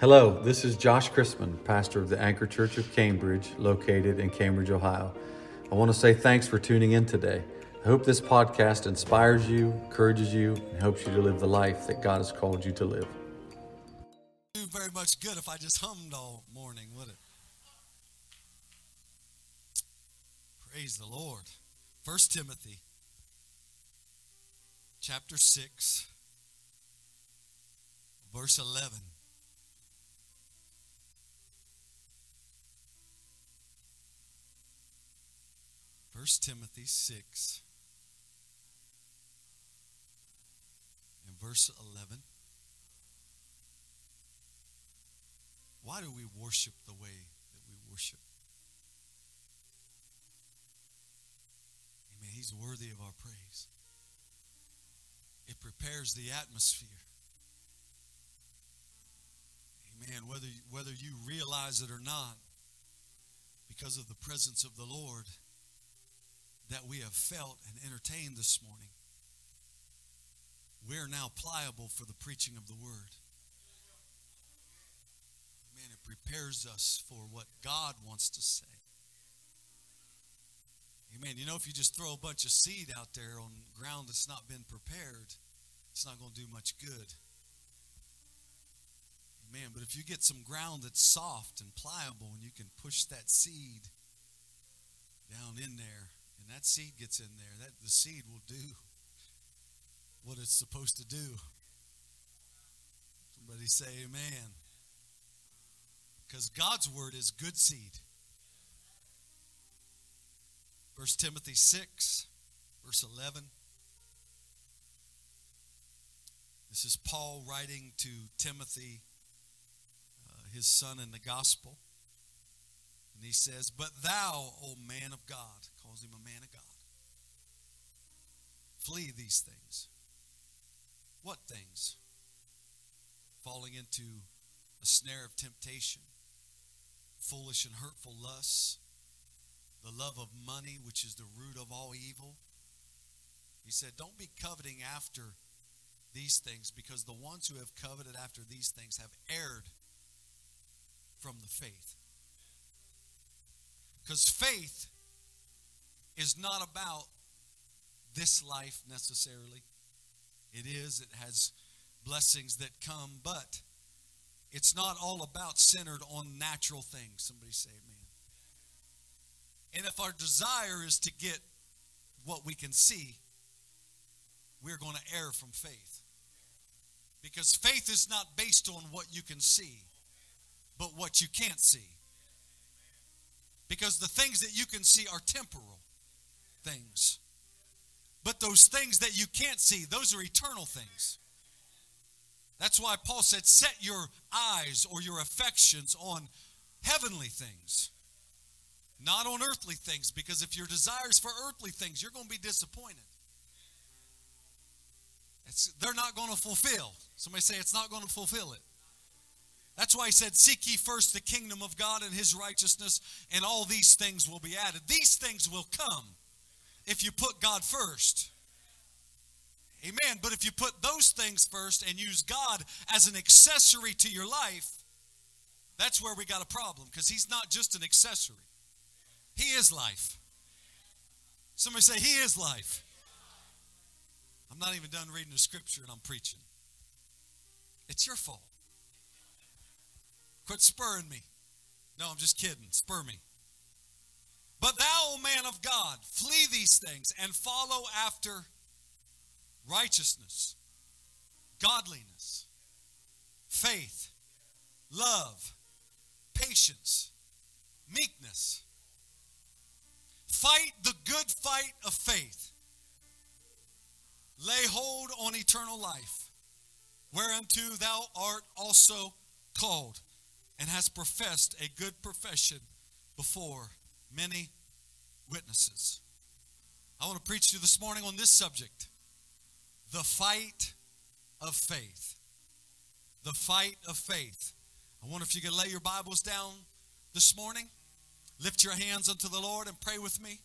Hello, this is Josh Chrisman, pastor of the Anchor Church of Cambridge, located in Cambridge, Ohio. I want to say thanks for tuning in today. I hope this podcast inspires you, encourages you, and helps you to live the life that God has called you to live. Do very much good if I just hummed all morning, would it? Praise the Lord. First Timothy chapter 6 verse 11 First Timothy 6 and verse 11. Why do we worship the way that we worship? Amen. He's worthy of our praise. It prepares the atmosphere. Amen. Whether, whether you realize it or not, because of the presence of the Lord, that we have felt and entertained this morning, we're now pliable for the preaching of the word. Man, it prepares us for what God wants to say. Amen. You know, if you just throw a bunch of seed out there on ground that's not been prepared, it's not going to do much good. Amen. But if you get some ground that's soft and pliable and you can push that seed down in there, and that seed gets in there, that the seed will do what it's supposed to do. Somebody say amen. Because God's word is good seed. 1 Timothy 6, verse 11. This is Paul writing to Timothy, uh, his son in the gospel. And he says, But thou, O man of God, calls him a man of God, flee these things. What things? Falling into a snare of temptation, foolish and hurtful lusts, the love of money, which is the root of all evil. He said, Don't be coveting after these things, because the ones who have coveted after these things have erred from the faith. Because faith is not about this life necessarily. It is, it has blessings that come, but it's not all about centered on natural things. Somebody say amen. And if our desire is to get what we can see, we're going to err from faith. Because faith is not based on what you can see, but what you can't see. Because the things that you can see are temporal things. But those things that you can't see, those are eternal things. That's why Paul said, set your eyes or your affections on heavenly things, not on earthly things, because if your desires for earthly things, you're going to be disappointed. It's, they're not going to fulfill. Somebody say it's not going to fulfill it. That's why he said, Seek ye first the kingdom of God and his righteousness, and all these things will be added. These things will come if you put God first. Amen. But if you put those things first and use God as an accessory to your life, that's where we got a problem because he's not just an accessory, he is life. Somebody say, He is life. I'm not even done reading the scripture and I'm preaching. It's your fault. Quit spurring me. No, I'm just kidding. Spur me. But thou, O man of God, flee these things and follow after righteousness, godliness, faith, love, patience, meekness. Fight the good fight of faith. Lay hold on eternal life, whereunto thou art also called, and hast professed a good profession before many witnesses. I want to preach to you this morning on this subject the fight of faith. The fight of faith. I wonder if you could lay your Bibles down this morning, lift your hands unto the Lord, and pray with me.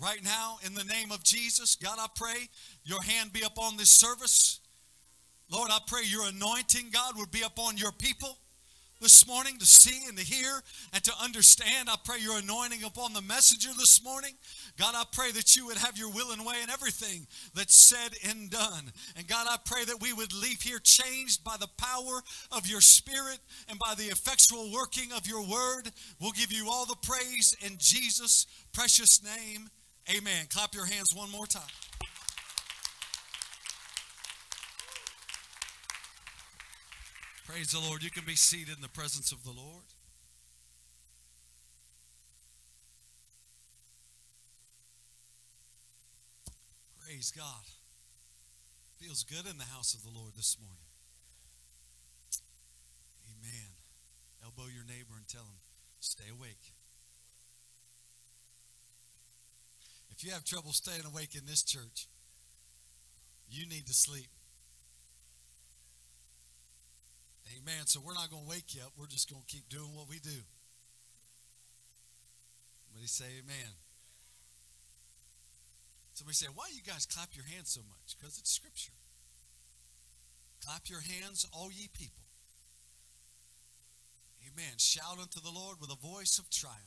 Right now, in the name of Jesus, God, I pray your hand be upon this service. Lord, I pray your anointing, God, would be upon your people. This morning to see and to hear and to understand. I pray your anointing upon the messenger this morning. God, I pray that you would have your will and way in everything that's said and done. And God, I pray that we would leave here changed by the power of your spirit and by the effectual working of your word. We'll give you all the praise in Jesus' precious name. Amen. Clap your hands one more time. Praise the Lord. You can be seated in the presence of the Lord. Praise God. Feels good in the house of the Lord this morning. Amen. Elbow your neighbor and tell him, stay awake. If you have trouble staying awake in this church, you need to sleep. Amen. So we're not going to wake you up. We're just going to keep doing what we do. Somebody say amen. Somebody say, why do you guys clap your hands so much? Because it's scripture. Clap your hands, all ye people. Amen. Shout unto the Lord with a voice of triumph.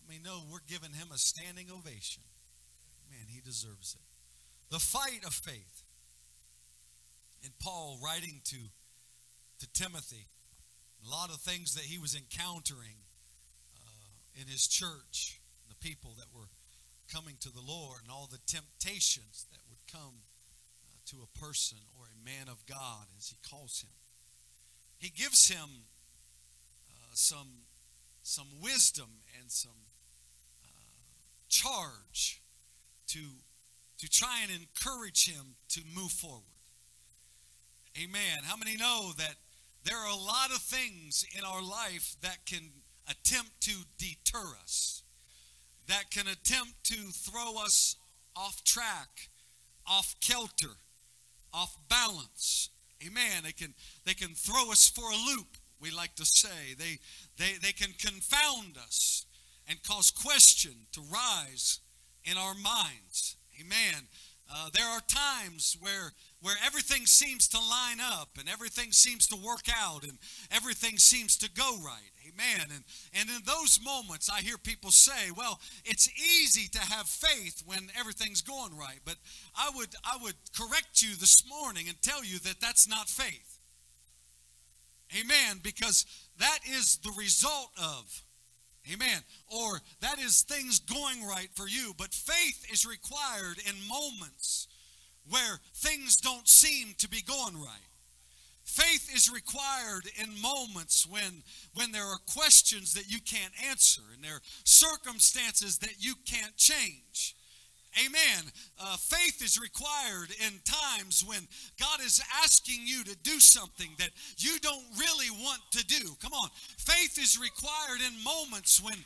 I mean, no, we're giving him a standing ovation. Man, he deserves it. The fight of faith. And Paul writing to to Timothy. A lot of things that he was encountering uh, in his church, the people that were coming to the Lord, and all the temptations that would come uh, to a person or a man of God, as he calls him. He gives him uh, some, some wisdom and some uh, charge to, to try and encourage him to move forward. Amen. How many know that there are a lot of things in our life that can attempt to deter us, that can attempt to throw us off track, off kilter, off balance. Amen. They can they can throw us for a loop, we like to say. They they they can confound us and cause question to rise in our minds. Amen. Uh, there are times where where everything seems to line up and everything seems to work out and everything seems to go right. Amen. And, and in those moments, I hear people say, well, it's easy to have faith when everything's going right. But I would, I would correct you this morning and tell you that that's not faith. Amen. Because that is the result of. Amen. Or that is things going right for you. But faith is required in moments where things don't seem to be going right. Faith is required in moments when, when there are questions that you can't answer and there are circumstances that you can't change. Amen. Uh, faith is required in times when God is asking you to do something that you don't really want to do. Come on. Faith is required in moments when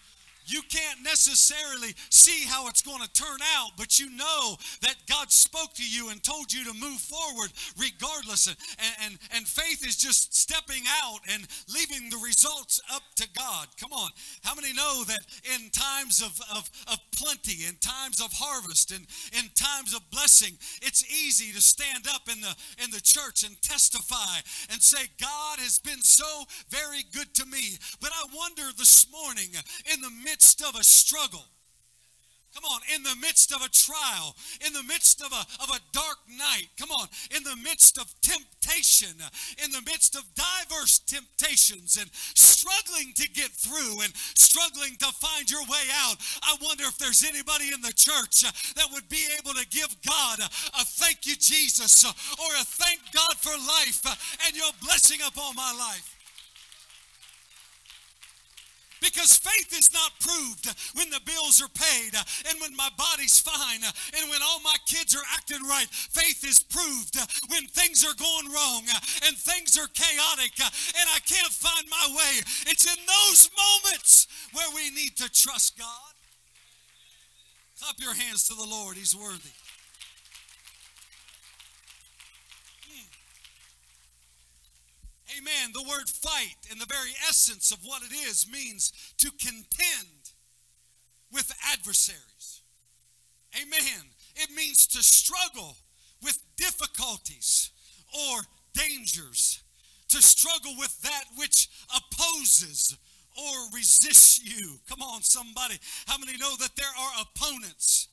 you can't necessarily see how it's going to turn out, but you know that God spoke to you and told you to move forward regardless. And, and, and faith is just stepping out and leaving the results up to God. Come on. How many know that in times of, of, of plenty, in times of harvest, and in times of blessing, it's easy to stand up in the, in the church and testify and say, God has been so very good to me. But I wonder this morning, in the midst midst of a struggle, Come on, in the midst of a trial, in the midst of a, of a dark night, come on, in the midst of temptation, in the midst of diverse temptations and struggling to get through and struggling to find your way out, I wonder if there's anybody in the church uh, that would be able to give God a thank you, Jesus, uh, or a thank God for life uh, and your blessing upon my life. Because faith is not proved when the bills are paid uh, and when my body's fine uh, and when all my kids are acting right. Faith is proved uh, when things are going wrong and things are chaotic and I can't find my way. It's in those moments where we need to trust God. Clap your hands to the Lord, He's worthy. Amen. The word fight, in the very essence of what it is, means to contend with adversaries. Amen. It means to struggle with difficulties or dangers, to struggle with that which opposes or resists you. Come on, somebody. How many know that there are opponents?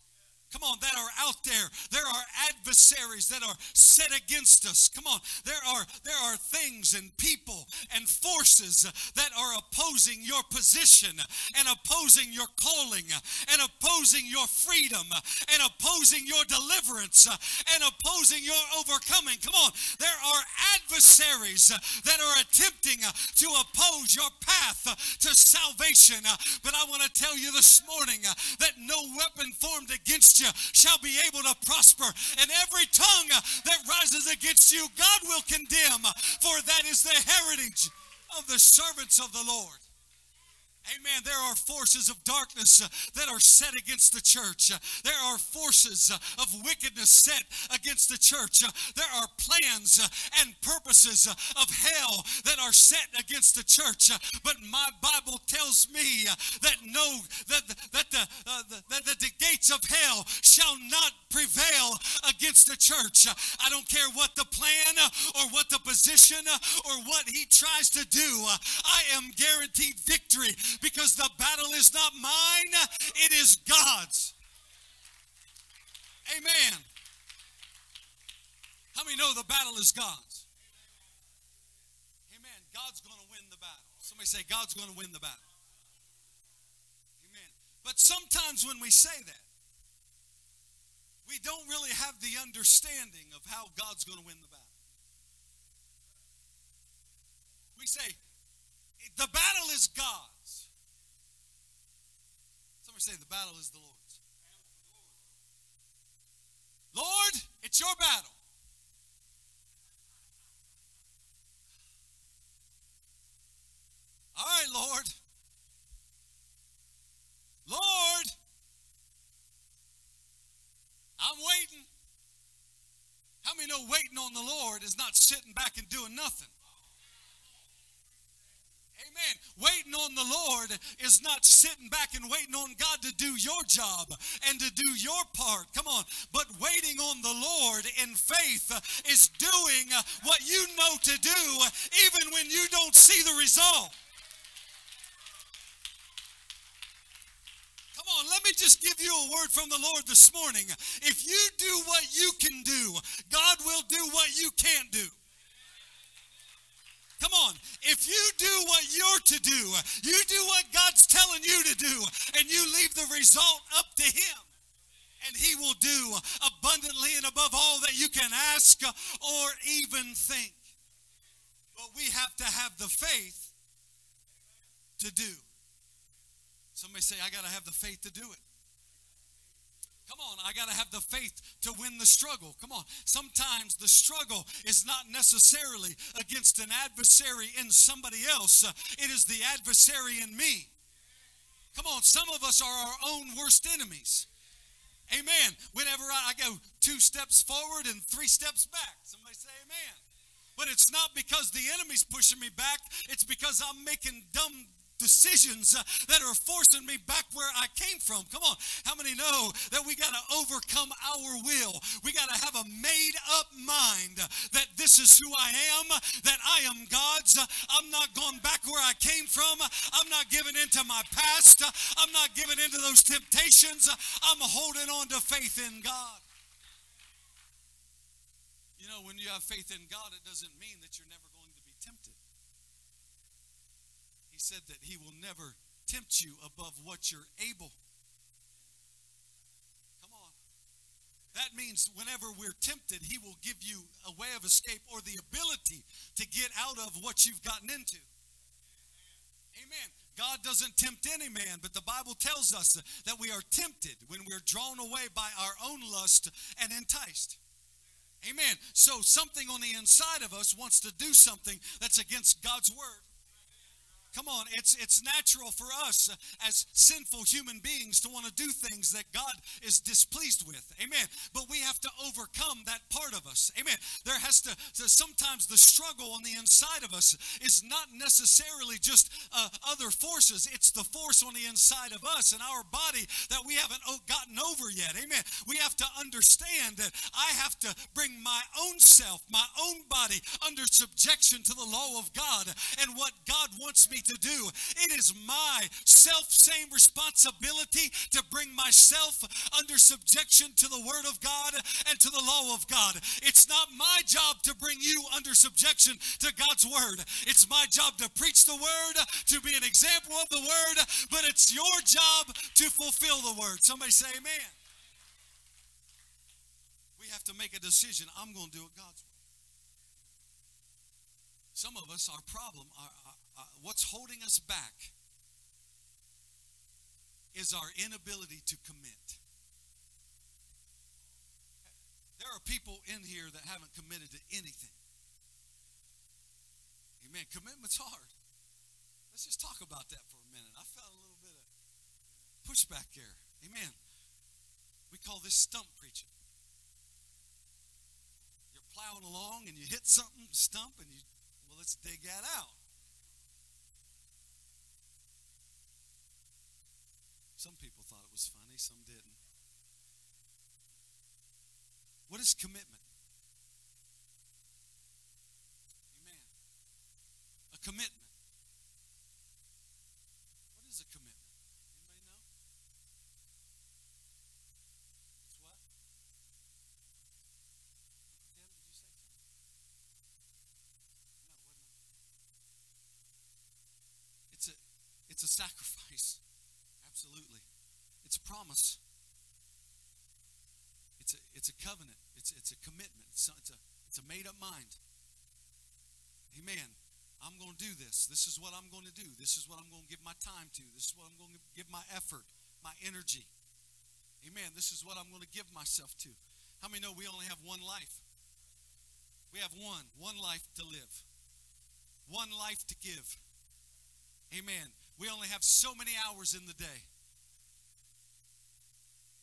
Come on, that are out there. There are adversaries that are set against us. Come on, there are there are things and people and forces that are opposing your position and opposing your calling and opposing your freedom and opposing your deliverance and opposing your overcoming. Come on, there are adversaries that are attempting to oppose your path to salvation. But I want to tell you this morning that no weapon formed against you shall be able to prosper. And every tongue that rises against you, God will condemn, for that is the heritage of the servants of the Lord. Amen. There are forces of darkness uh, that are set against the church. Uh, there are forces uh, of wickedness set against the church. Uh, there are plans uh, and purposes uh, of hell that are set against the church. But my Bible tells me that no, that, that, the, uh, that the gates of hell shall not prevail against the church. I don't care what the plan or what the position or what he tries to do. I am guaranteed victory because the battle is not mine, it is God's. Amen. How many know the battle is God's? Amen. God's going to win the battle. Somebody say, God's going to win the battle. Amen. But sometimes when we say that, we don't really have the understanding of how God's going to win the battle. We say, the battle is God say, The battle is the Lord's. Lord, it's your battle. All right, Lord. Lord, I'm waiting. How many know waiting on the Lord is not sitting back and doing nothing? Amen. Waiting on the Lord is not sitting back and waiting on God to do your job and to do your part. Come on. But waiting on the Lord in faith is doing what you know to do even when you don't see the result. Come on, let me just give you a word from the Lord this morning. If you do what you can do, God will do what you can't do. Come on. If you do what you're to do, you do what God's telling you to do, and you leave the result up to Him. And He will do abundantly and above all that you can ask or even think. But we have to have the faith to do. Somebody say, I got to have the faith to do it. Come on, I got to have the faith to win the struggle. Come on. Sometimes the struggle is not necessarily against an adversary in somebody else, it is the adversary in me. Come on, some of us are our own worst enemies. Amen. Whenever I, I go two steps forward and three steps back, somebody say amen. But it's not because the enemy's pushing me back, it's because I'm making dumb decisions uh, that are forcing me back where I came from. Come on. How many know that we got to overcome our will? We got to have a made up mind uh, that this is who I am, that I am God's. Uh, I'm not going back where I came from. I'm not giving into my past. Uh, I'm not giving into those temptations. I'm holding on to faith in God. You know, when you have faith in God, it doesn't mean that you're never he said that he will never tempt you above what you're able. Come on. That means whenever we're tempted, he will give you a way of escape or the ability to get out of what you've gotten into. Amen. God doesn't tempt any man, but the Bible tells us that we are tempted when we're drawn away by our own lust and enticed. Amen. So something on the inside of us wants to do something that's against God's word. Come on, it's it's natural for us as sinful human beings to want to do things that God is displeased with. Amen. But we have to overcome that part of us. Amen. There has to, to sometimes the struggle on the inside of us is not necessarily just uh, other forces. It's the force on the inside of us and our body that we haven't gotten over yet. Amen. We have to understand that I have to bring my own self, my own body under subjection to the law of God and what God wants me to do. It is my self same responsibility to bring myself under subjection to the Word of God and to the law of God. It's not my job to bring you under subjection to God's Word. It's my job to preach the Word, to be an example of the Word, but it's your job to fulfill the Word. Somebody say, Amen. We have to make a decision. I'm going to do it God's way. Some of us, our problem, our, our, our, what's holding us back is our inability to commit. There are people in here that haven't committed to anything. Amen. Commitment's hard. Let's just talk about that for a minute. I felt a little bit of pushback there. Amen. We call this stump preaching. You're plowing along and you hit something, stump, and you let's dig that out. Some people thought it was funny, some didn't. What is commitment? Amen. A commitment. What is a commitment? Anybody know? It's what? It's a sacrifice. Absolutely. It's a promise. It's a, it's a covenant. It's, it's a commitment. It's a, it's, a, it's a made up mind. Amen. I'm going to do this. This is what I'm going to do. This is what I'm going to give my time to. This is what I'm going to give my effort, my energy. Amen. This is what I'm going to give myself to. How many know we only have one life? We have one, one life to live, one life to give. Amen. We only have so many hours in the day.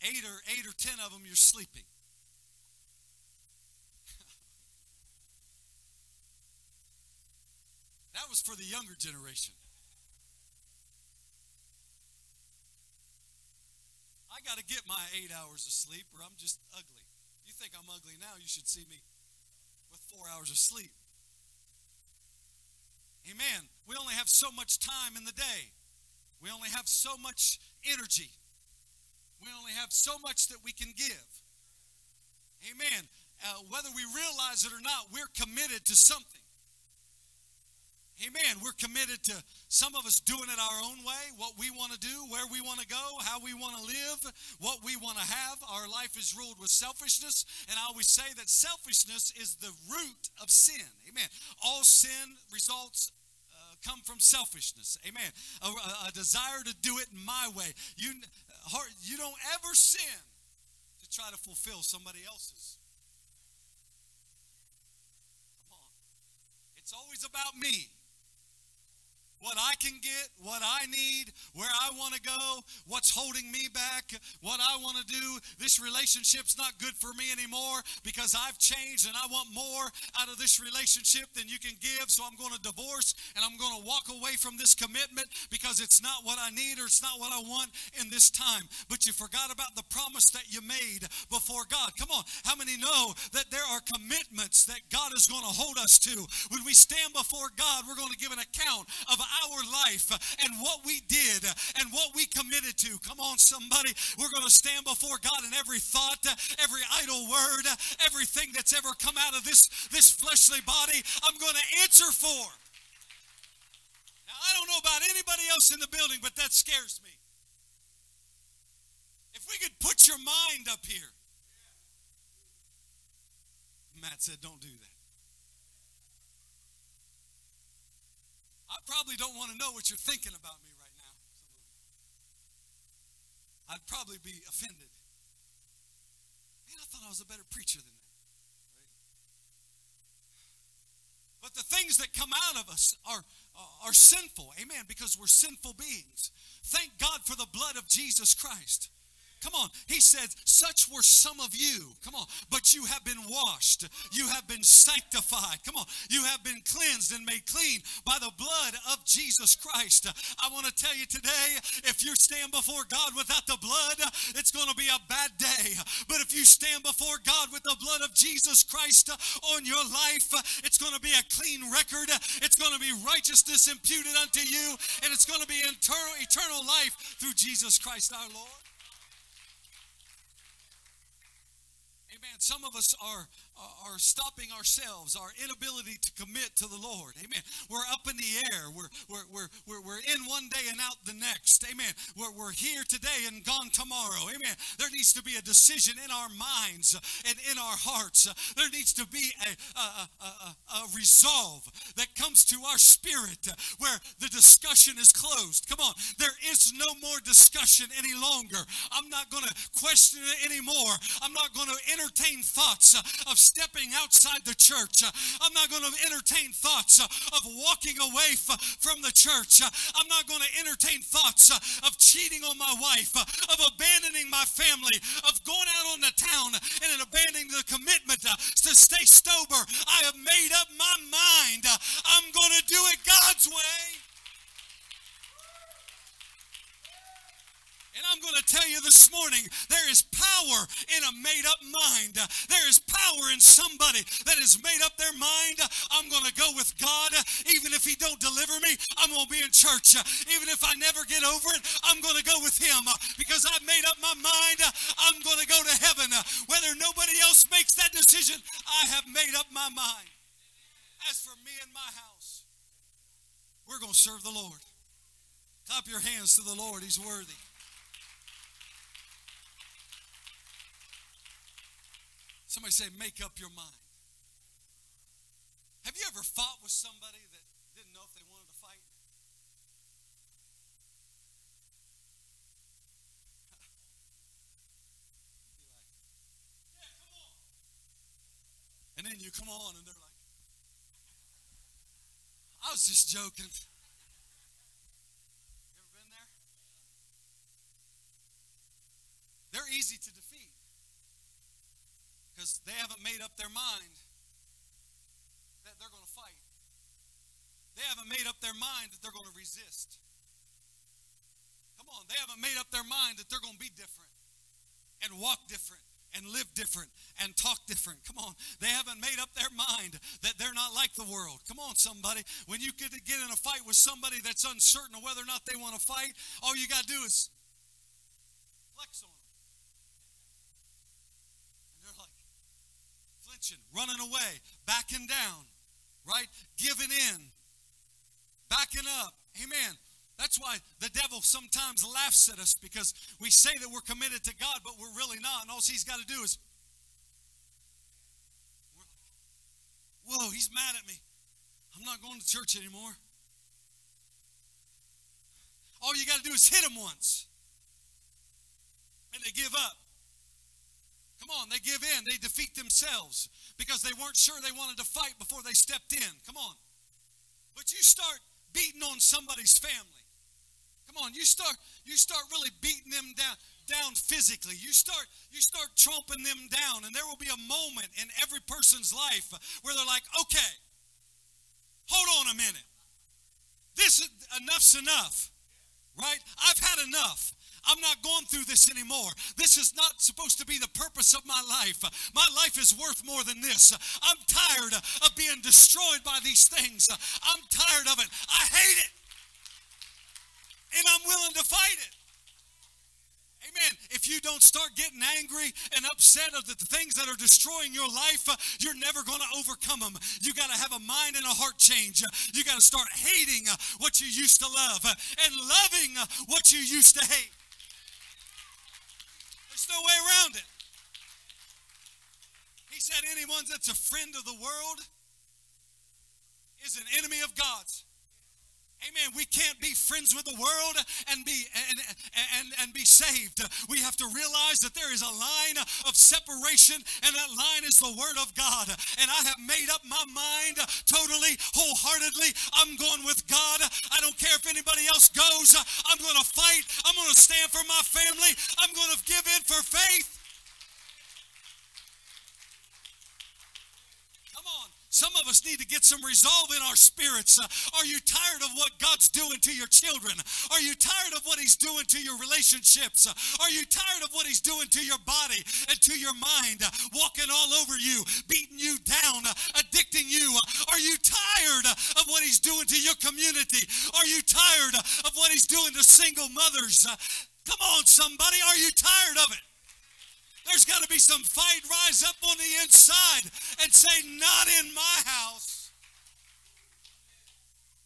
Eight or eight or ten of them you're sleeping. that was for the younger generation. I got to get my eight hours of sleep or I'm just ugly. You think I'm ugly now, you should see me with four hours of sleep. Amen. We only have so much time in the day. We only have so much energy. We only have so much that we can give. Amen. Uh, whether we realize it or not, we're committed to something. Amen. We're committed to some of us doing it our own way, what we want to do, where we want to go, how we want to live, what we want to have. Our life is ruled with selfishness. And I always say that selfishness is the root of sin. Amen. All sin results come from selfishness. Amen. A, a, a, desire to do it my way. You, you don't ever sin to try to fulfill somebody else's. Come on. It's always about me what I can get, what I need, where I want to go, what's holding me back, what I want to do. This relationship's not good for me anymore because I've changed and I want more out of this relationship than you can give. So I'm going to divorce and I'm going to walk away from this commitment because it's not what I need or it's not what I want in this time. But you forgot about the promise that you made before God. Come on. How many know that there are commitments that God is going to hold us to? When we stand before God, we're going to give an account of our life and what we did and what we committed to. Come on, somebody. We're going to stand before God in every thought, every idle word, everything that's ever come out of this, this fleshly body, I'm going to answer for. Now, I don't know about anybody else in the building, but that scares me. If we could put your mind up here. Matt said, don't do that. I probably don't want to know what you're thinking about me right now. I'd probably be offended. Man, I thought I was a better preacher than that. But the things that come out of us are, are sinful. Amen. Because we're sinful beings. Thank God for the blood of Jesus Christ. Come on. He said, Such were some of you. Come on. But you have been washed. You have been sanctified. Come on. You have been cleansed and made clean by the blood of Jesus Christ. I want to tell you today if you stand before God without the blood, it's going to be a bad day. But if you stand before God with the blood of Jesus Christ on your life, it's going to be a clean record. It's going to be righteousness imputed unto you, and it's going to be eternal, eternal life through Jesus Christ our Lord. Amen. Some of us are are stopping ourselves, our inability to commit to the Lord. Amen. We're up in the air. We're, we're, we're, we're, in one day and out the next. Amen. We're, we're here today and gone tomorrow. Amen. There needs to be a decision in our minds and in our hearts. There needs to be a, a, a, a resolve that comes to our spirit where the discussion is closed. Come on. There is no more discussion any longer. I'm not going to question it anymore. I'm not going to entertain thoughts of stepping outside the church. I'm not going to entertain thoughts of walking away from the church. I'm not going to entertain thoughts of cheating on my wife, of abandoning my family, of going out on the town and abandoning the commitment to stay sober. I have made up my mind. I'm going to do it God's way. And I'm going to tell you this morning there is power in a made up mind. There is power in somebody that has made up their mind. I'm going to go with God. Even if He don't deliver me, I'm going to be in church. Even if I never get over it, I'm going to go with Him because I've made up my mind. I'm going to go to heaven. Whether nobody else makes that decision, I have made up my mind. As for me and my house, we're going to serve the Lord. Clap your hands to the Lord. He's worthy. Somebody say, make up your mind. Have you ever fought with somebody that didn't know if they wanted to fight? And then you come on and they're like, I was just joking. You ever been there? They're easy to defeat because they haven't made up their mind that they're going to fight. They haven't made up their mind that they're going to resist. Come on, they haven't made up their mind that they're going to be different and walk different and live different and talk different. Come on. They haven't made up their mind that they're not like the world. Come on, somebody. When you get to get in a fight with somebody that's uncertain of whether or not they want to fight, all you got to do is flex on running away, backing down, right? Giving in, backing up. Amen. That's why the devil sometimes laughs at us because we say that we're committed to God, but we're really not. And all he's got to do is, whoa, he's mad at me. I'm not going to church anymore. All you got to do is hit him once. And they give up. Come on, they give in. They defeat themselves because they weren't sure they wanted to fight before they stepped in. Come on. But you start beating on somebody's family. Come on, you start you start really beating them down down physically. You start you start tromping them down and there will be a moment in every person's life where they're like, "Okay. Hold on a minute. This enough's enough." Right? I've had enough. I'm not going through this anymore. This is not supposed to be the purpose of my life. My life is worth more than this. I'm tired of being destroyed by these things. I'm tired of it. I hate it. And I'm willing to fight it. Amen. If you don't start getting angry and upset of the things that are destroying your life, you're never going to overcome them. You got to have a mind and a heart change. You got to start hating what you used to love and loving what you used to hate. No way around it. He said, anyone that's a friend of the world is an enemy of God's. Amen. We can't be friends with the world and be and, and, and be saved. We have to realize that there is a line of separation, and that line is the Word of God. And I have made up my mind totally, wholeheartedly. I'm going with God. I don't care if anybody else goes. I'm going to fight. Stand for my family. I'm going to give in for faith. Some of us need to get some resolve in our spirits. Uh, are you tired of what God's doing to your children? Are you tired of what He's doing to your relationships? Uh, are you tired of what He's doing to your body and to your mind? Uh, walking all over you, beating you down, addicting you. Are you tired of what He's doing to your community? Are you tired of what He's doing to single mothers? Come on, somebody. Are you tired of it? There's got to be some fight rise up on the inside and say, Not in my house.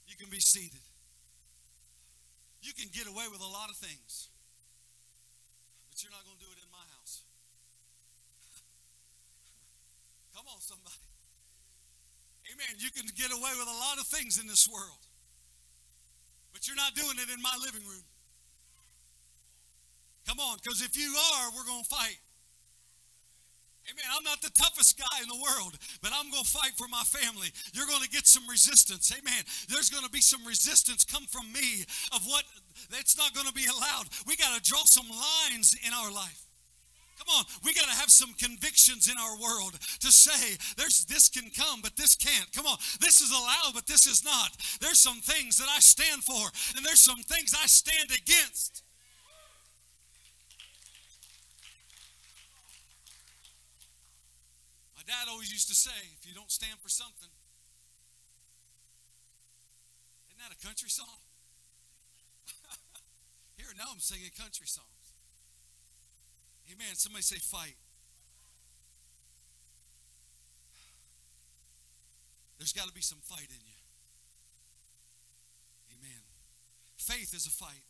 You can be seated. You can get away with a lot of things, but you're not going to do it in my house. Come on, somebody. Amen. You can get away with a lot of things in this world, but you're not doing it in my living room. Come on, because if you are, we're going to fight. Amen. I'm not the toughest guy in the world, but I'm going to fight for my family. You're going to get some resistance. Amen. There's going to be some resistance come from me of what that's not going to be allowed. We got to draw some lines in our life. Come on, we got to have some convictions in our world to say there's this can come, but this can't. Come on, this is allowed, but this is not. There's some things that I stand for, and there's some things I stand against. Dad always used to say, if you don't stand for something, isn't that a country song? Here now I'm singing country songs. Amen. Somebody say fight. There's got to be some fight in you. Amen. Faith is a fight.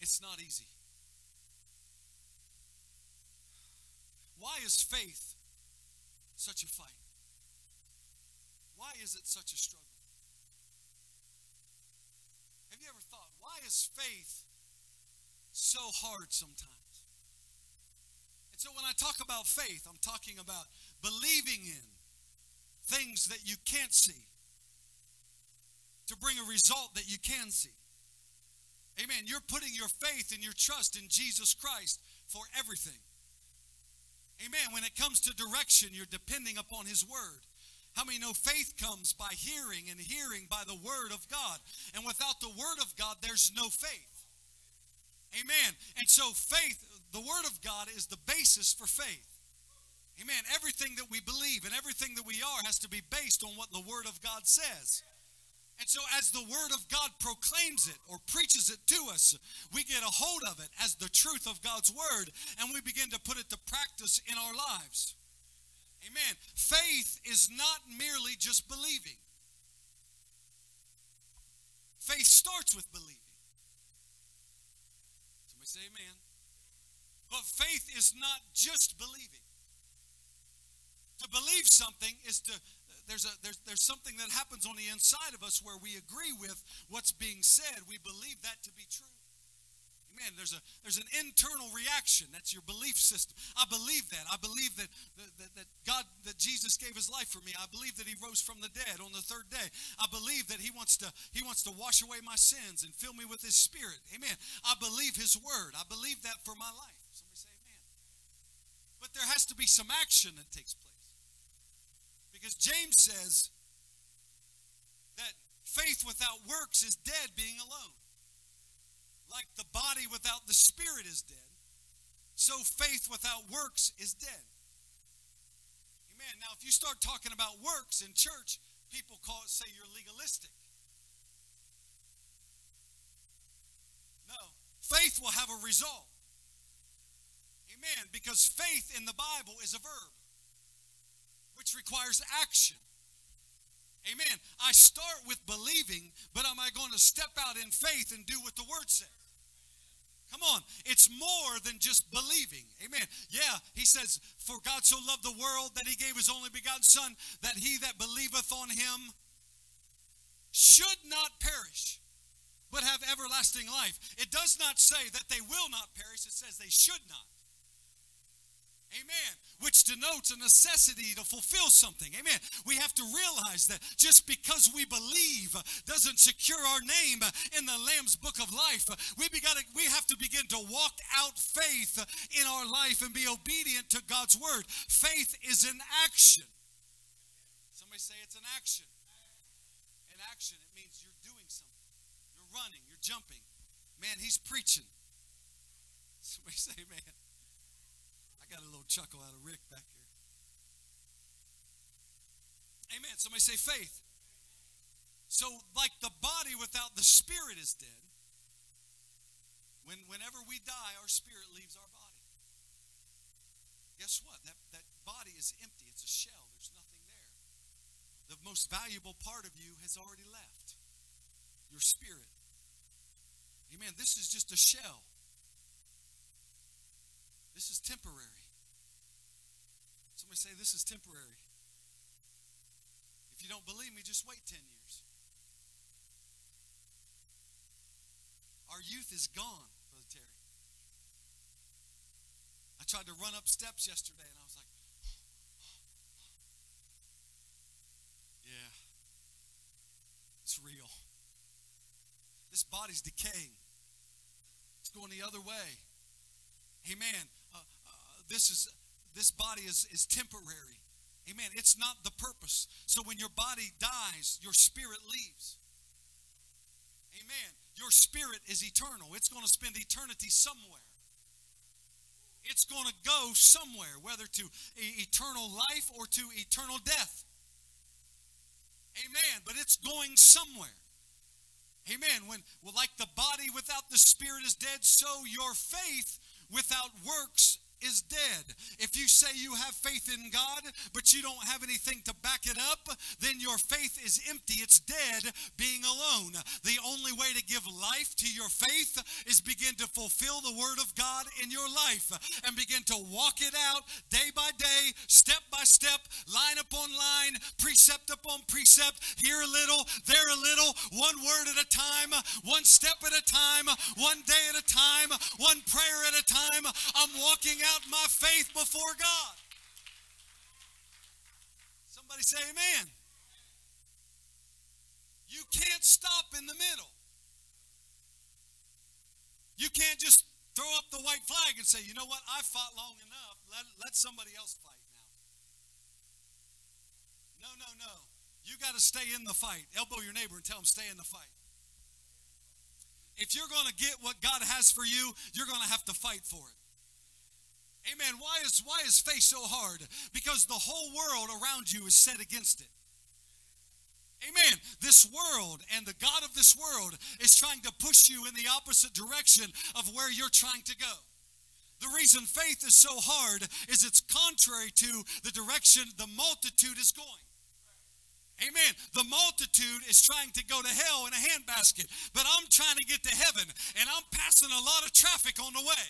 It's not easy. Why is faith such a fight? Why is it such a struggle? Have you ever thought, why is faith so hard sometimes? And so when I talk about faith, I'm talking about believing in things that you can't see to bring a result that you can see. Amen. You're putting your faith and your trust in Jesus Christ for everything. Amen. When it comes to direction, you're depending upon His Word. How many know faith comes by hearing and hearing by the Word of God? And without the Word of God, there's no faith. Amen. And so, faith, the Word of God is the basis for faith. Amen. Everything that we believe and everything that we are has to be based on what the Word of God says. And so, as the Word of God proclaims it or preaches it to us, we get a hold of it as the truth of God's Word and we begin to put it to practice in our lives. Amen. Faith is not merely just believing, faith starts with believing. Somebody say amen. But faith is not just believing. To believe something is to there's, a, there's, there's something that happens on the inside of us where we agree with what's being said. We believe that to be true. Amen. There's, a, there's an internal reaction. That's your belief system. I believe that. I believe that, that, that God, that Jesus gave his life for me. I believe that he rose from the dead on the third day. I believe that he wants to, he wants to wash away my sins and fill me with his spirit. Amen. I believe his word. I believe that for my life. Somebody say amen. But there has to be some action that takes place. Because James says that faith without works is dead being alone. Like the body without the spirit is dead, so faith without works is dead. Amen. Now, if you start talking about works in church, people call it, say you're legalistic. No, faith will have a result. Amen. Because faith in the Bible is a verb which requires action. Amen. I start with believing, but am I going to step out in faith and do what the word says? Come on. It's more than just believing. Amen. Yeah, he says, For God so loved the world that he gave his only begotten Son, that he that believeth on him should not perish, but have everlasting life. It does not say that they will not perish, it says they should not. Amen. Which denotes a necessity to fulfill something. Amen. We have to realize that just because we believe doesn't secure our name in the Lamb's book of life. We, gotta, we have to begin to walk out faith in our life and be obedient to God's word. Faith is an action. Somebody say it's an action. An action, it means you're doing something. You're running, you're jumping. Man, he's preaching. Somebody say, man got a little chuckle out of Rick back here. Amen. Somebody say faith. So, like the body without the spirit is dead, when, whenever we die, our spirit leaves our body. Guess what? That, that body is empty. It's a shell. There's nothing there. The most valuable part of you has already left your spirit. Amen. This is just a shell. This is temporary. Somebody say, This is temporary. If you don't believe me, just wait 10 years. Our youth is gone, Brother Terry. I tried to run up steps yesterday and I was like, yeah, it's real. This body's decaying, it's going the other way. Amen. Uh, uh, this is this body is, is temporary. Amen. It's not the purpose. So when your body dies, your spirit leaves. Amen. Your spirit is eternal. It's going to spend eternity somewhere. It's going to go somewhere, whether to eternal life or to eternal death. Amen. But it's going somewhere. Amen. When well, like the body without the spirit is dead, so your faith without works is dead. If you say you have faith in God, but you don't have anything to back it up, then your faith is empty. It's dead being alone. The only way to give life to your faith is begin to fulfill the word of God in your life and begin to walk it out day by day, step by step, line upon line, precept upon precept, here a little, there a little, one word at a time, one step at a time, one day at a time, one prayer at a time. I'm walking out my faith before God. Somebody say amen. You can't stop in the middle. You can't just throw up the white flag and say, you know what, I fought long enough. Let, let somebody else fight now. No, no, no. You got to stay in the fight. Elbow your neighbor and tell him, stay in the fight. If you're going to get what God has for you, you're going to have to fight for it. Amen. Why is why is faith so hard? Because the whole world around you is set against it. Amen. This world and the God of this world is trying to push you in the opposite direction of where you're trying to go. The reason faith is so hard is it's contrary to the direction the multitude is going. Amen. The multitude is trying to go to hell in a handbasket, but I'm trying to get to heaven and I'm passing a lot of traffic on the way.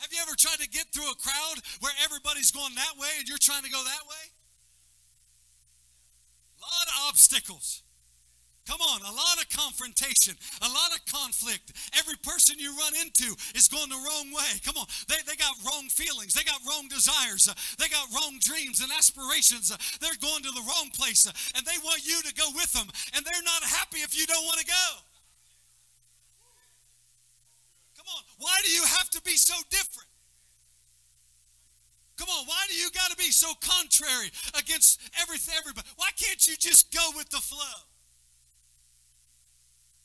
Have you ever tried to get through a crowd where everybody's going that way and you're trying to go that way? A lot of obstacles. Come on, a lot of confrontation, a lot of conflict. Every person you run into is going the wrong way. Come on, they, they got wrong feelings, they got wrong desires, uh, they got wrong dreams and aspirations. Uh, they're going to the wrong place uh, and they want you to go with them, and they're not happy if you don't want to go. On, why do you have to be so different? Come on, why do you got to be so contrary against everything, everybody? Why can't you just go with the flow?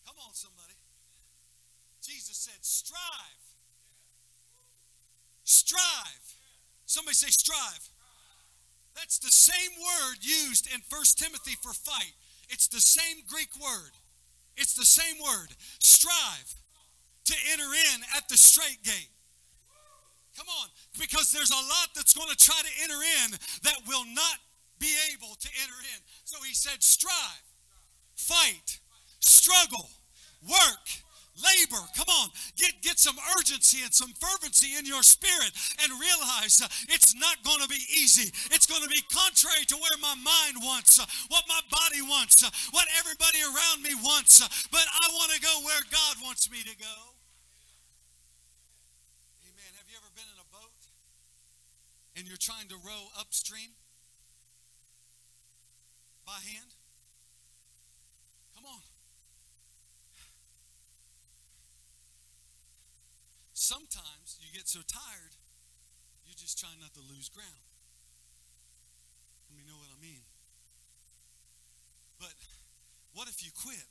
Come on, somebody. Jesus said, strive. Strive. Somebody say, strive. That's the same word used in First Timothy for fight. It's the same Greek word. It's the same word. Strive to enter in at the strait gate. Come on, because there's a lot that's going to try to enter in that will not be able to enter in. So he said, strive, fight, struggle, work, labor. Come on, get, get some urgency and some fervency in your spirit and realize uh, it's not going to be easy. It's going to be contrary to where my mind wants, uh, what my body wants, uh, what everybody around me wants. But I want to go where God wants me to go. Amen. Have you ever been in a boat and you're trying to row upstream by hand? Come on. Sometimes you get so tired, you're just try not to lose ground. Let me know what I mean. But what if you quit?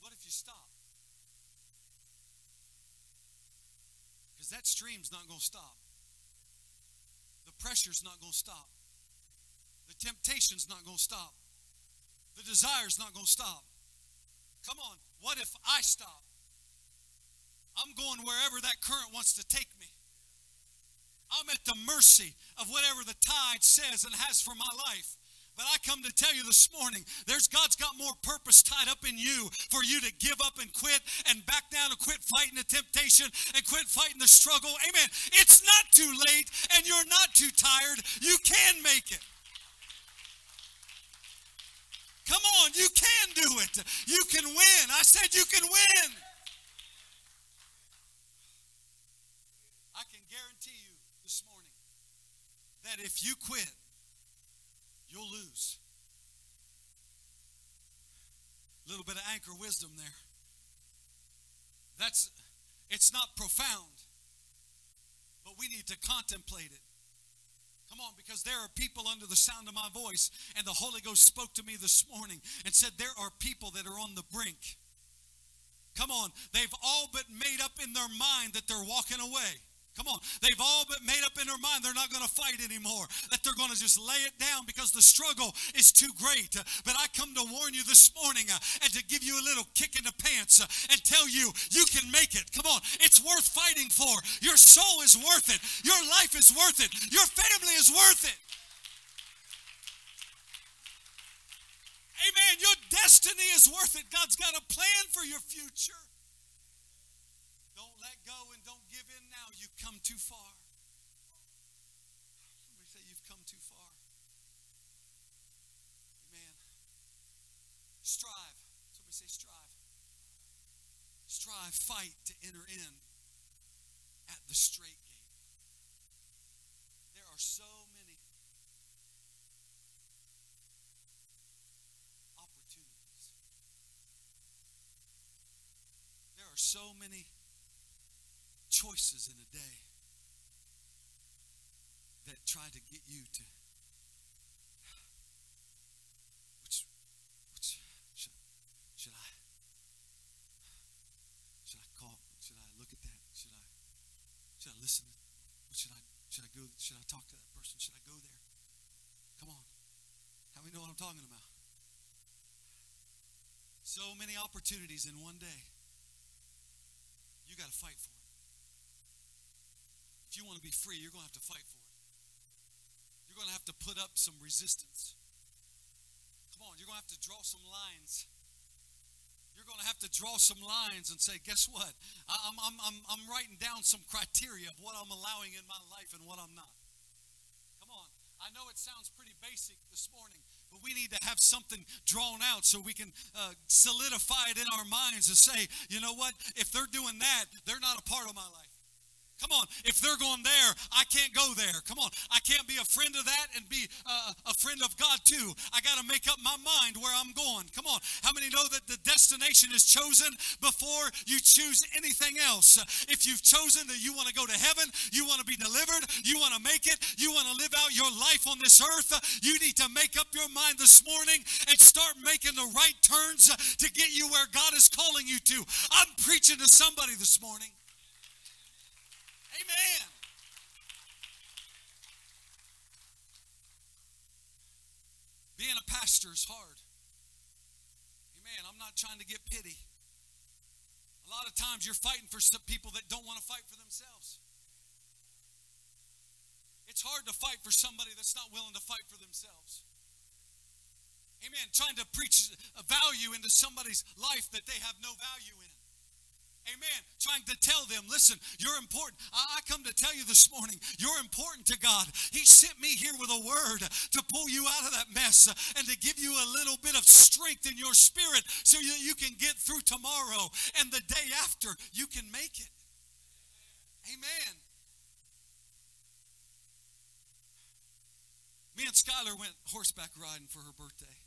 What if you stop? Because that stream's not going to stop. The pressure's not going to stop. The temptation's not going to stop. The desire's not going to stop. Come on, what if I stop? I'm going wherever that current wants to take me. I'm at the mercy of whatever the tide says and has for my life. But I come to tell you this morning, there's God's got more purpose tied up in you for you to give up and quit and back down and quit fighting the temptation and quit fighting the struggle. Amen. It's not too late and you're not too tired. You can make it. Come on, you can do it. You can win. I said you can win. I can guarantee you this morning that if you quit, you'll lose. A little bit of anchor wisdom there. That's it's not profound, but we need to contemplate it. Come on, because there are people under the sound of my voice, and the Holy Ghost spoke to me this morning and said, There are people that are on the brink. Come on, they've all but made up in their mind that they're walking away. Come on. They've all but made up in their mind they're not going to fight anymore, that they're going to just lay it down because the struggle is too great. But I come to warn you this morning uh, and to give you a little kick in the pants uh, and tell you you can make it. Come on. It's worth fighting for. Your soul is worth it. Your life is worth it. Your family is worth it. Amen. Your destiny is worth it. God's got a plan for your future. Come too far. Somebody say you've come too far. Amen. Strive. Somebody say strive. Strive, fight to enter in at the strait gate. There are so many opportunities. There are so many choices in a day that try to get you to which which should, should I should I call should I look at that? Should I should I listen? Should I should I go should I talk to that person? Should I go there? Come on. How many know what I'm talking about? So many opportunities in one day. You got to fight for if you want to be free, you're going to have to fight for it. You're going to have to put up some resistance. Come on, you're going to have to draw some lines. You're going to have to draw some lines and say, guess what? I'm, I'm, I'm, I'm writing down some criteria of what I'm allowing in my life and what I'm not. Come on. I know it sounds pretty basic this morning, but we need to have something drawn out so we can uh, solidify it in our minds and say, you know what? If they're doing that, they're not a part of my life. Come on, if they're going there, I can't go there. Come on, I can't be a friend of that and be uh, a friend of God too. I got to make up my mind where I'm going. Come on, how many know that the destination is chosen before you choose anything else? If you've chosen that you want to go to heaven, you want to be delivered, you want to make it, you want to live out your life on this earth, you need to make up your mind this morning and start making the right turns to get you where God is calling you to. I'm preaching to somebody this morning. Amen. Being a pastor is hard. Amen. I'm not trying to get pity. A lot of times you're fighting for some people that don't want to fight for themselves. It's hard to fight for somebody that's not willing to fight for themselves. Amen. Trying to preach a value into somebody's life that they have no value in. Amen. Trying to tell them, listen, you're important. I, come to tell you this morning, you're important to God. He sent me here with a word to pull you out of that mess and to give you a little bit of strength in your spirit so that you can get through tomorrow and the day after you can make it. Amen. Me and Skylar went horseback riding for her birthday.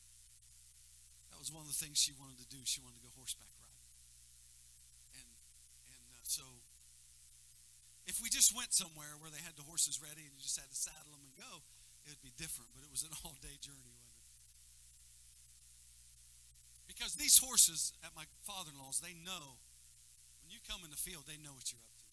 That was one of the things she wanted to do. She wanted to go horseback riding. And and uh, so if we just went somewhere where they had the horses ready and you just had to saddle them and go, it would be different, but it was an all-day journey, wasn't it? Because these horses at my father-in-law's, they know when you come in the field, they know what you're up to.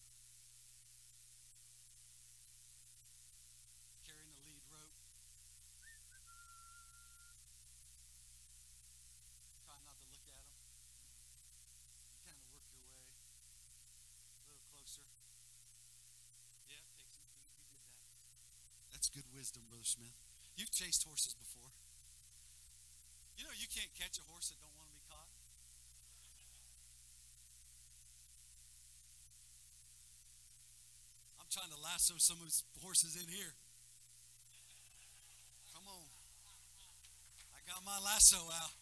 good wisdom, Brother Smith. You've chased horses before. You know, you can't catch a horse that don't want to be caught. I'm trying to lasso some of his horses in here. Come on. I got my lasso out.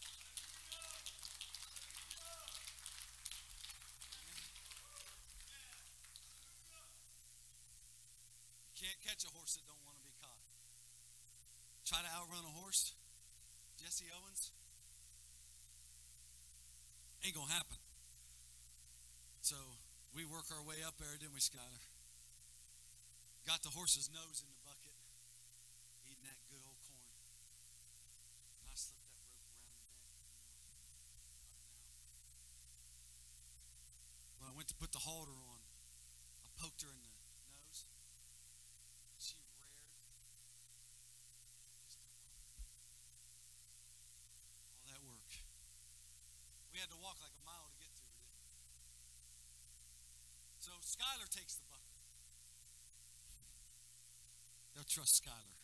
You can't catch a horse that don't want to be caught. try to outrun a horse? Jesse Owens? Ain't gonna happen. So we work our way up there, didn't we, Skylar? Got the horse's nose in the bucket, eating that good old corn. And I slipped that rope around the neck. When I went to put the halter on, I poked her in the nose. She reared. All that work. We had to walk like a mile to get to her, didn't we? So Skylar takes the bucket. They'll trust Skylar.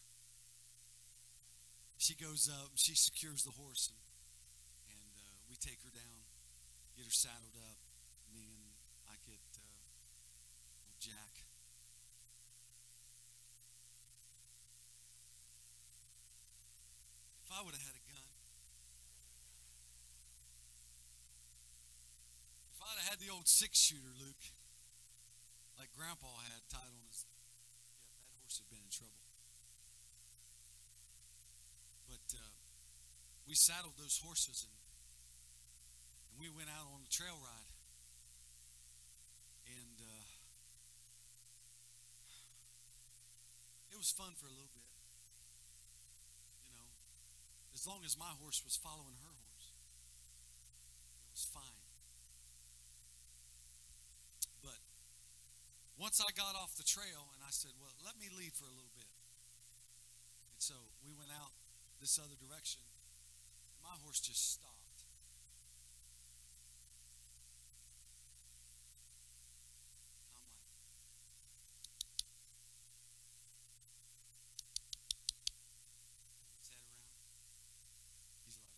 She goes up, she secures the horse, and, and uh, we take her down, get her saddled up. Me and I get uh, Jack. If I would have had a gun, if I'd have had the old six shooter, Luke, like Grandpa had tied on his that been in trouble. But uh, we saddled those horses and, and we went out on the trail ride. And uh, it was fun for a little bit. You know, as long as my horse was following her horse, it was fine. Once I got off the trail and I said, well, let me lead for a little bit. And so we went out this other direction. And my horse just stopped. And I'm like, his head around. He's like,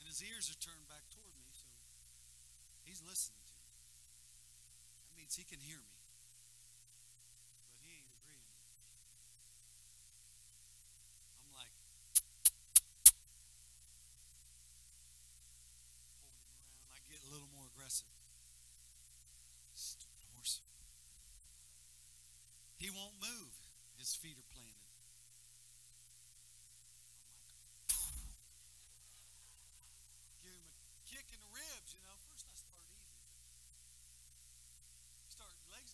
and his ears are turned back toward me. He's listening to me. That means he can hear me. But he ain't agreeing. I'm like, holding around. I get a little more aggressive. Stupid horse. He won't move. His feet are planted.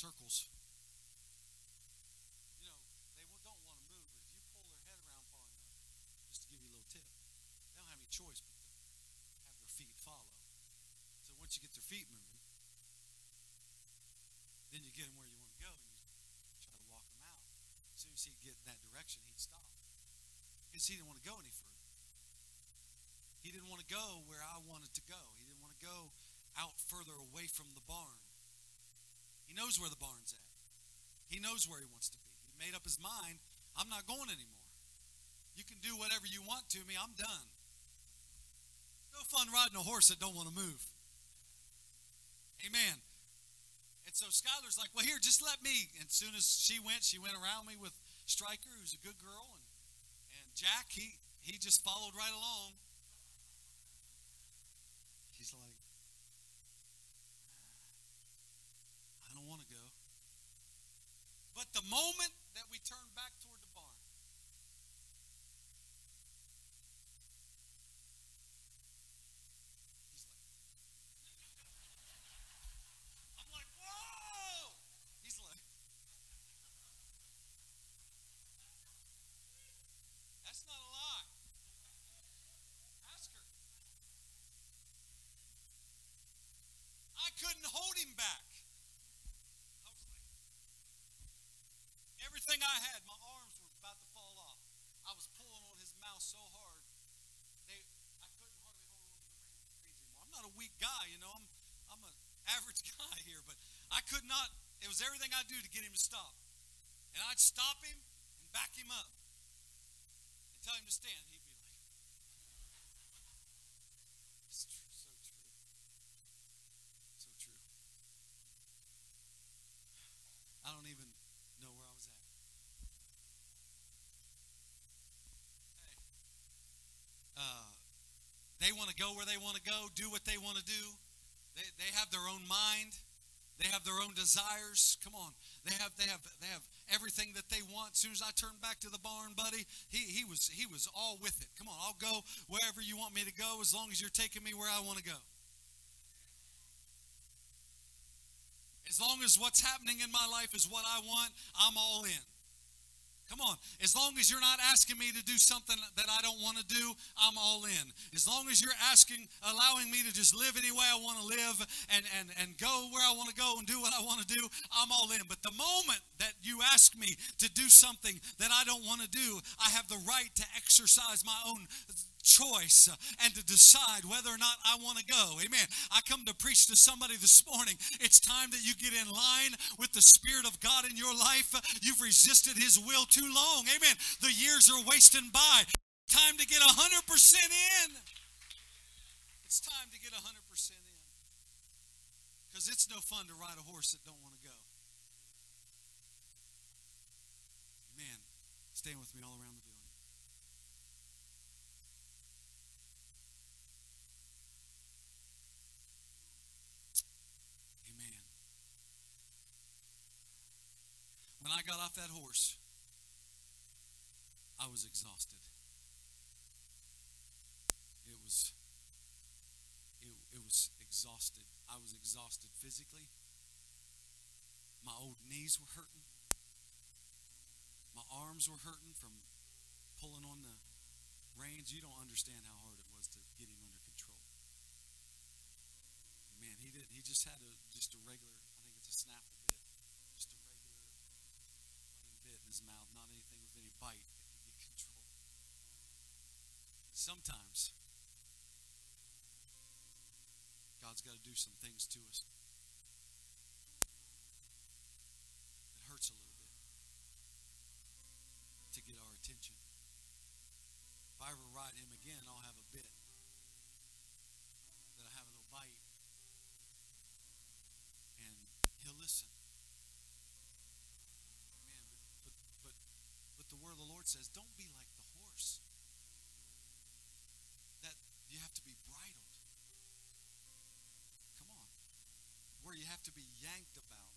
Circles. You know, they don't want to move, but if you pull their head around far enough, just to give you a little tip, they don't have any choice but to have their feet follow. So once you get their feet moving, Then you get him where you want to go and you try to walk him out. As soon as he'd get in that direction, he'd stop. Because he didn't want to go any further. He didn't want to go where I wanted to go. He didn't want to go out further away from the barn. He knows where the barn's at. He knows where he wants to be. He made up his mind, I'm not going anymore. You can do whatever you want to me, I'm done. No fun riding a horse that don't want to move. Amen. And so Skylar's like, well, here, just let me. And as soon as she went, she went around me with Striker, who's a good girl, and, and Jack, he, he just followed right along. He's like, I don't want to go. But the moment that we turned back toward the barn, he's like, I'm like, whoa! He's like, that's not a lie. Ask her. I couldn't hold him back. I was like, everything I had, my arms were about to fall off. I was pulling on his mouth so hard, they, I couldn't hardly hold on to the reins anymore. I'm not a weak guy, you know. I'm, I'm an average guy here, but I could not. It was everything I do to get him to stop, and I'd stop him and back him up and tell him to stand. He'd be like, "It's true, so true." So true. I don't even know where I was at. Hey. Uh, they want to go where they want to go, do what they want to do. They, they have their own mind. They have their own desires. Come on. They have they have they have everything that they want. As soon as I turned back to the barn, buddy, he, he was he was all with it. Come on, I'll go wherever you want me to go as long as you're taking me where I want to go. As long as what's happening in my life is what I want, I'm all in. Come on. As long as you're not asking me to do something that I don't want to do, I'm all in. As long as you're asking, allowing me to just live any way I want to live and, and, and go where I want to go and do what I want to do, I'm all in. But the moment that you ask me to do something that I don't want to do, I have the right to exercise my own choice and to decide whether or not I want to go. Amen. I come to preach to somebody this morning. It's time that you get in line with the Spirit of God in your life. You've resisted His will too long. Amen. The years are wasting by. Time to get 100% in. It's time to get 100% in. Because it's no fun to ride a horse that don't want to go. Amen. Stand with me all around the building. Amen. When I got off that horse, I was exhausted. It was it, it was exhausted. I was exhausted physically. My old knees were hurting. My arms were hurting from pulling on the reins. You don't understand how hard it was to get him under control. Man, he did. He just had a just a regular. I think it's a snaffle bit, just a regular plain bit in his mouth. Not anything with any bite that could get control. Sometimes God's got to do some things to us. It hurts a little bit to get our attention. If I ever ride him again, I'll have a bit that I have a little bite, and he'll listen. Man, but but but the word of the Lord says, don't be like the horse. That you have to be bridled. Come on. Where you have to be yanked about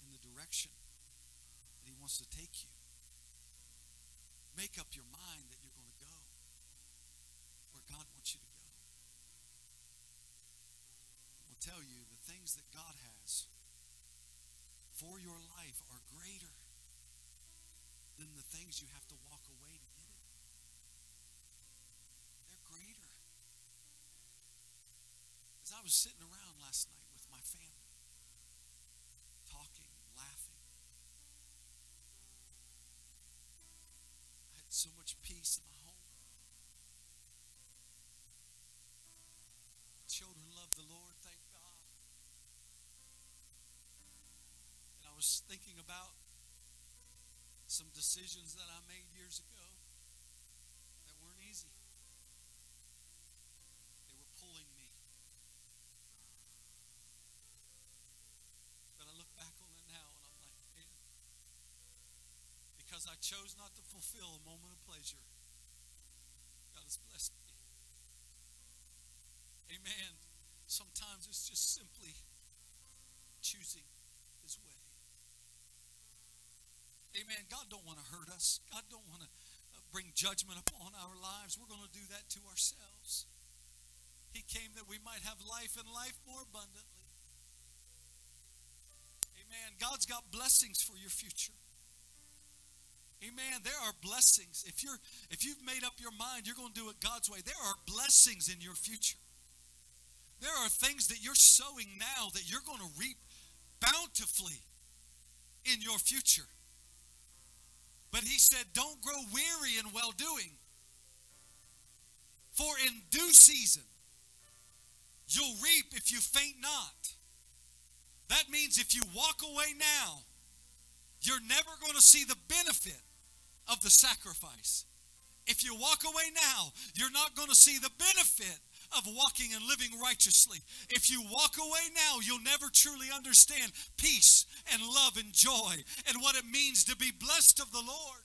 in the direction that He wants to take you. Make up your mind that you're going to go where God wants you to go. I'll tell you the things that God has for your life are greater than the things you have to walk away to get it. They're greater. As I was sitting around last night with my family, talking laughing. I had so much peace in my home. Children love the Lord, thank God. And I was thinking about some decisions that I made years ago that weren't easy. They were pulling me. But I look back on it now and I'm like, man, because I chose fulfill a moment of pleasure, God has blessed me. Amen. Sometimes it's just simply choosing his way. Amen. God don't want to hurt us. God don't want to uh, bring judgment upon our lives. We're going to do that to ourselves. He came that we might have life and life more abundantly. Amen. God's got blessings for your future. Amen. There are blessings. If you're if you've made up your mind you're going to do it God's way, there are blessings in your future. There are things that you're sowing now that you're going to reap bountifully in your future. But he said, Don't grow weary in well doing. For in due season, you'll reap if you faint not. That means if you walk away now, you're never going to see the benefit of the sacrifice. If you walk away now, you're not going to see the benefit of walking and living righteously. If you walk away now, you'll never truly understand peace and love and joy and what it means to be blessed of the Lord.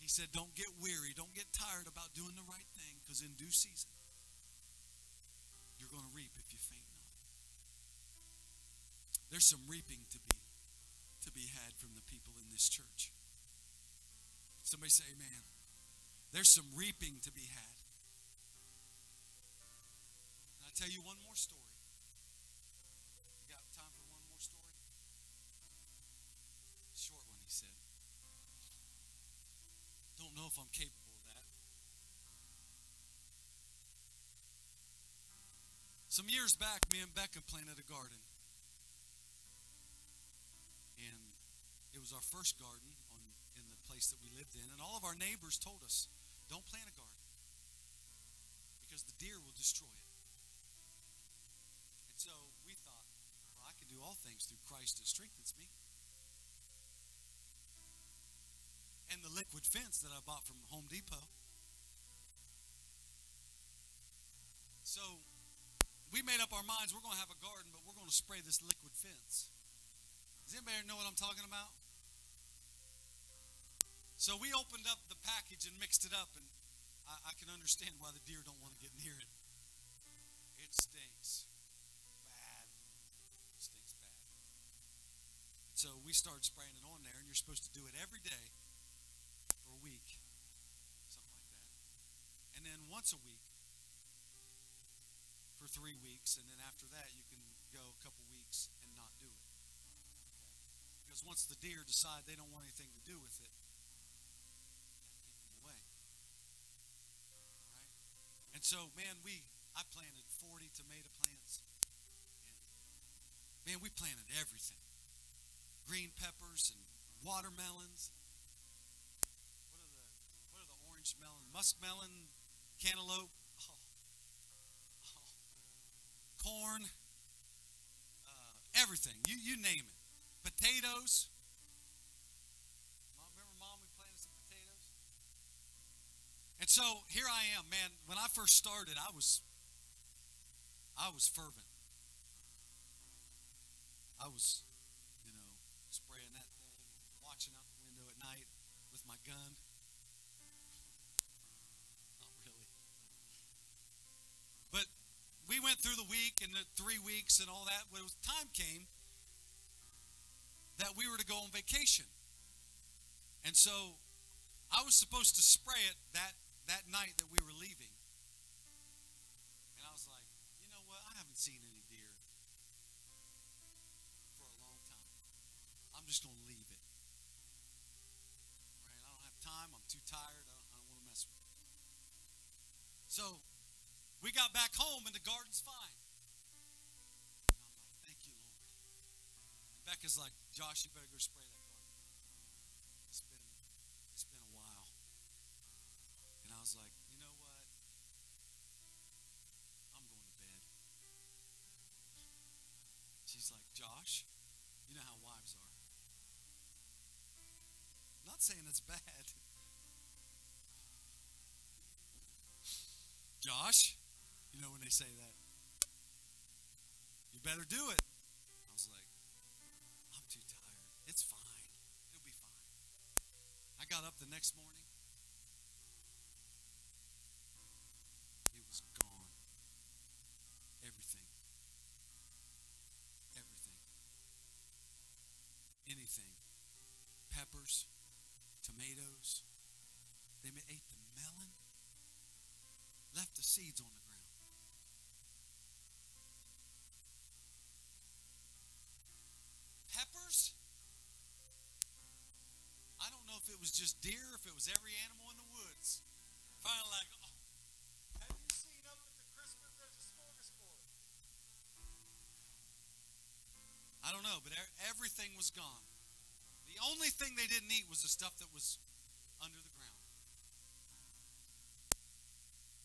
He said, Don't get weary, don't get tired about doing the right thing, because in due season, you're going to reap if you faint not. There's some reaping to be to be had from the people in this church. Somebody say amen. There's some reaping to be had. And I tell you one more story. You got time for one more story? Short one, he said. Don't know if I'm capable of that. Some years back, me and Becca planted a garden. It was our first garden on, in the place that we lived in. And all of our neighbors told us, don't plant a garden because the deer will destroy it. And so we thought, well, I can do all things through Christ that strengthens me. And the liquid fence that I bought from Home Depot. So we made up our minds we're going to have a garden, but we're going to spray this liquid fence. Does anybody know what I'm talking about? So we opened up the package and mixed it up, and I, I can understand why the deer don't want to get near it. It stinks bad. It stinks bad. So we started spraying it on there, and you're supposed to do it every day for a week, something like that. And then once a week for three weeks, and then after that, you can go a couple weeks and not do it. Because once the deer decide they don't want anything to do with it, And so, man, we I planted 40 tomato plants. And man, we planted everything. Green peppers and watermelons. What are the what are the orange melon? Muskmelon, cantaloupe, oh, oh, corn, uh, everything. You you name it. Potatoes. So here I am, man. When I first started, I was I was fervent. I was, you know, spraying that thing, watching out the window at night with my gun. Not really. But we went through the week and the three weeks and all that. When time came that we were to go on vacation. And so I was supposed to spray it that that night that we were leaving. And I was like, you know what? I haven't seen any deer for a long time. I'm just going to leave it. Right? I don't have time. I'm too tired. I don't, don't want to mess with it. So we got back home and the garden's fine. And I'm like, thank you, Lord. And Becca's like, Josh, you better go spray that garden. It's been, it's been a while. And I was like, you know what? I'm going to bed. She's like, Josh, you know how wives are. Saying it's bad. Josh, you know when they say that, you better do it. I was like, I'm too tired. It's fine. It'll be fine. I got up the next morning. It was gone. Everything. Everything. Anything. Peppers, tomatoes. They ate the melon, left the seeds on the ground. Peppers? I don't know if it was just deer, if it was every animal in the woods. Finally, like, oh, have you seen up at the Christmas? There's a smorgasbord. I don't know, but everything was gone. The only thing they didn't eat was the stuff that was under the ground.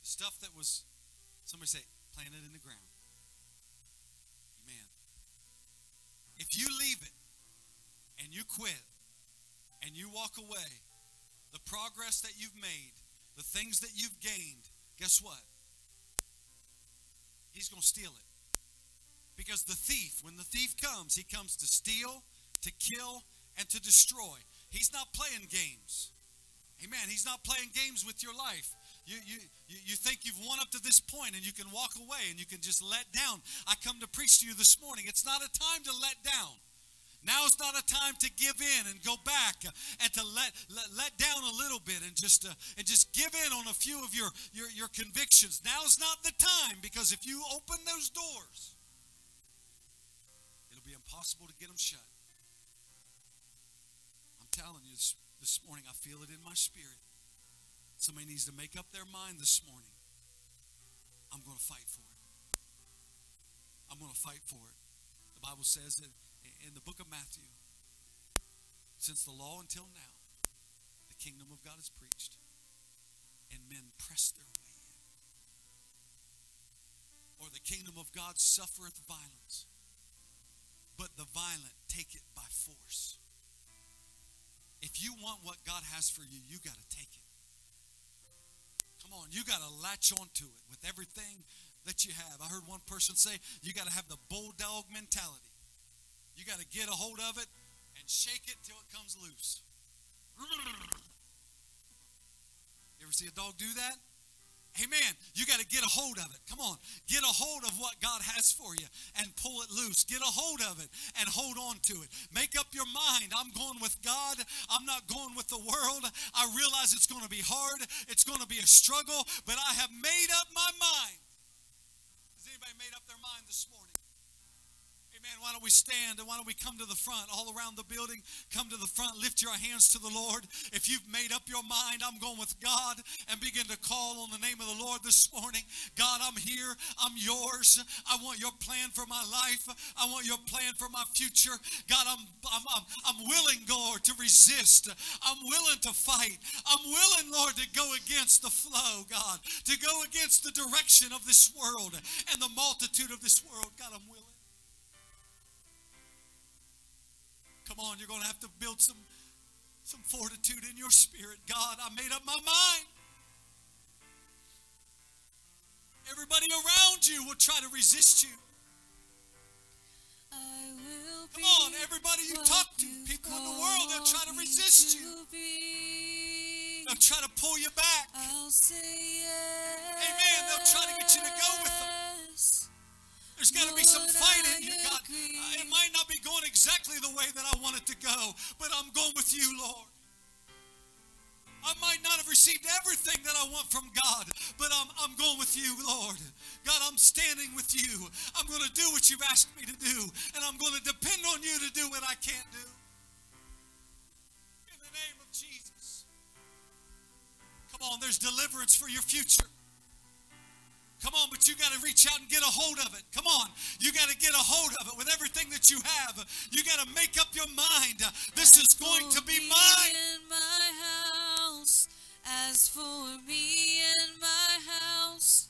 The stuff that was, somebody say, planted in the ground. Amen. If you leave it and you quit and you walk away, the progress that you've made, the things that you've gained, guess what? He's going to steal it. Because the thief, when the thief comes, he comes to steal, to kill, and to destroy. He's not playing games. Amen. He's not playing games with your life. You, you, you think you've won up to this point and you can walk away and you can just let down. I come to preach to you this morning. It's not a time to let down. Now is not a time to give in and go back and to let let, let down a little bit and just uh, and just give in on a few of your, your your convictions. Now is not the time because if you open those doors, it'll be impossible to get them shut. Telling you this, this morning, I feel it in my spirit. Somebody needs to make up their mind this morning. I'm going to fight for it. I'm going to fight for it. The Bible says that in the book of Matthew, since the law until now, the kingdom of God is preached, and men press their way in. Or the kingdom of God suffereth violence, but the violent take it by force. If you want what God has for you, you got to take it. Come on, you got to latch onto it with everything that you have. I heard one person say, you got to have the bulldog mentality. You got to get a hold of it and shake it till it comes loose. You ever see a dog do that? Amen. You got to get a hold of it. Come on. Get a hold of what God has for you and pull it loose. Get a hold of it and hold on to it. Make up your mind. I'm going with God. I'm not going with the world. I realize it's going to be hard. It's going to be a struggle, but I have made up my mind. Has anybody made up their mind this morning? Amen. Why don't we stand and why don't we come to the front, all around the building? Come to the front, lift your hands to the Lord. If you've made up your mind, I'm going with God, and begin to call on the name of the Lord this morning. God, I'm here. I'm yours. I want your plan for my life. I want your plan for my future. God, I'm, I'm, I'm, I'm willing, Lord, to resist. I'm willing to fight. I'm willing, Lord, to go against the flow, God, to go against the direction of this world and the multitude of this world. God, I'm willing. Come on, you're going to have to build some, some fortitude in your spirit. God, I made up my mind. Everybody around you will try to resist you. I will Come on, everybody you talk to, people in the world, they'll try to resist you. They'll try to pull you back. I'll say yes. Amen. They'll try to get you to go with them. There's got to be some fighting fight you. God, uh, it might not be going exactly the way that I want it to go, but I'm going with you, Lord. I might not have received everything that I want from God, but I'm, I'm going with you, Lord. God, I'm standing with you. I'm going to do what you've asked me to do, and I'm going to depend on you to do what I can't do. In the name of Jesus. Come on, there's deliverance for your future. Come on, but you got to reach out and get a hold of it. Come on. You got to get a hold of it with everything that you have. You got to make up your mind. This is going to be mine. my house. As for me and my house.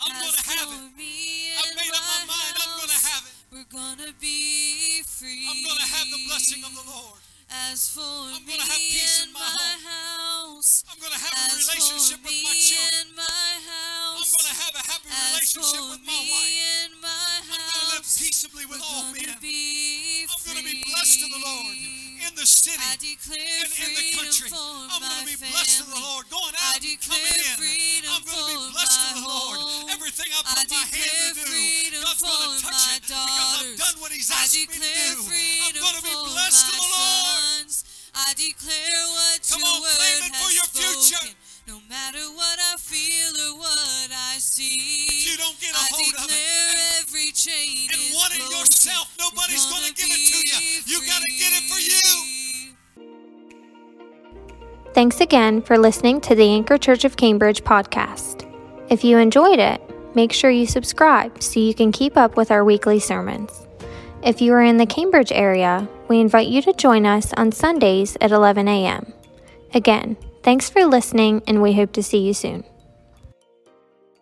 I'm going to have it. me I've made up my mind. I'm going to have it. We're gonna be free. I'm going to have the blessing of the Lord. As for I'm me gonna have peace in my my house. I'm going to have a relationship with my children. And I'm house. going to have a happy As relationship with my wife. and my I'm going to live peaceably with all men. be I'm going to be blessed to the Lord in the city and in the country. I'm going to be blessed to the. Lord, going out and coming in. I'm going to be blessed to the Lord. Everything I put my hand to do, God's going to touch it because I've done what He's asked me to do. I'm going to be blessed to the Lord. I declare what Come on, claim it for your future. Spoken. No matter what I feel or what I see, If you don't get a I hold of it and- every chain and is want it broken. yourself, nobody's gonna gonna give it to you. be You gotta get it for you. Thanks again for listening to the Anchor Church of Cambridge podcast. If you enjoyed it, make sure you subscribe so you can keep up with our weekly sermons. If you are in the Cambridge area, we invite you to join us on Sundays at 11 a.m. Again, thanks for listening, and we hope to see you soon.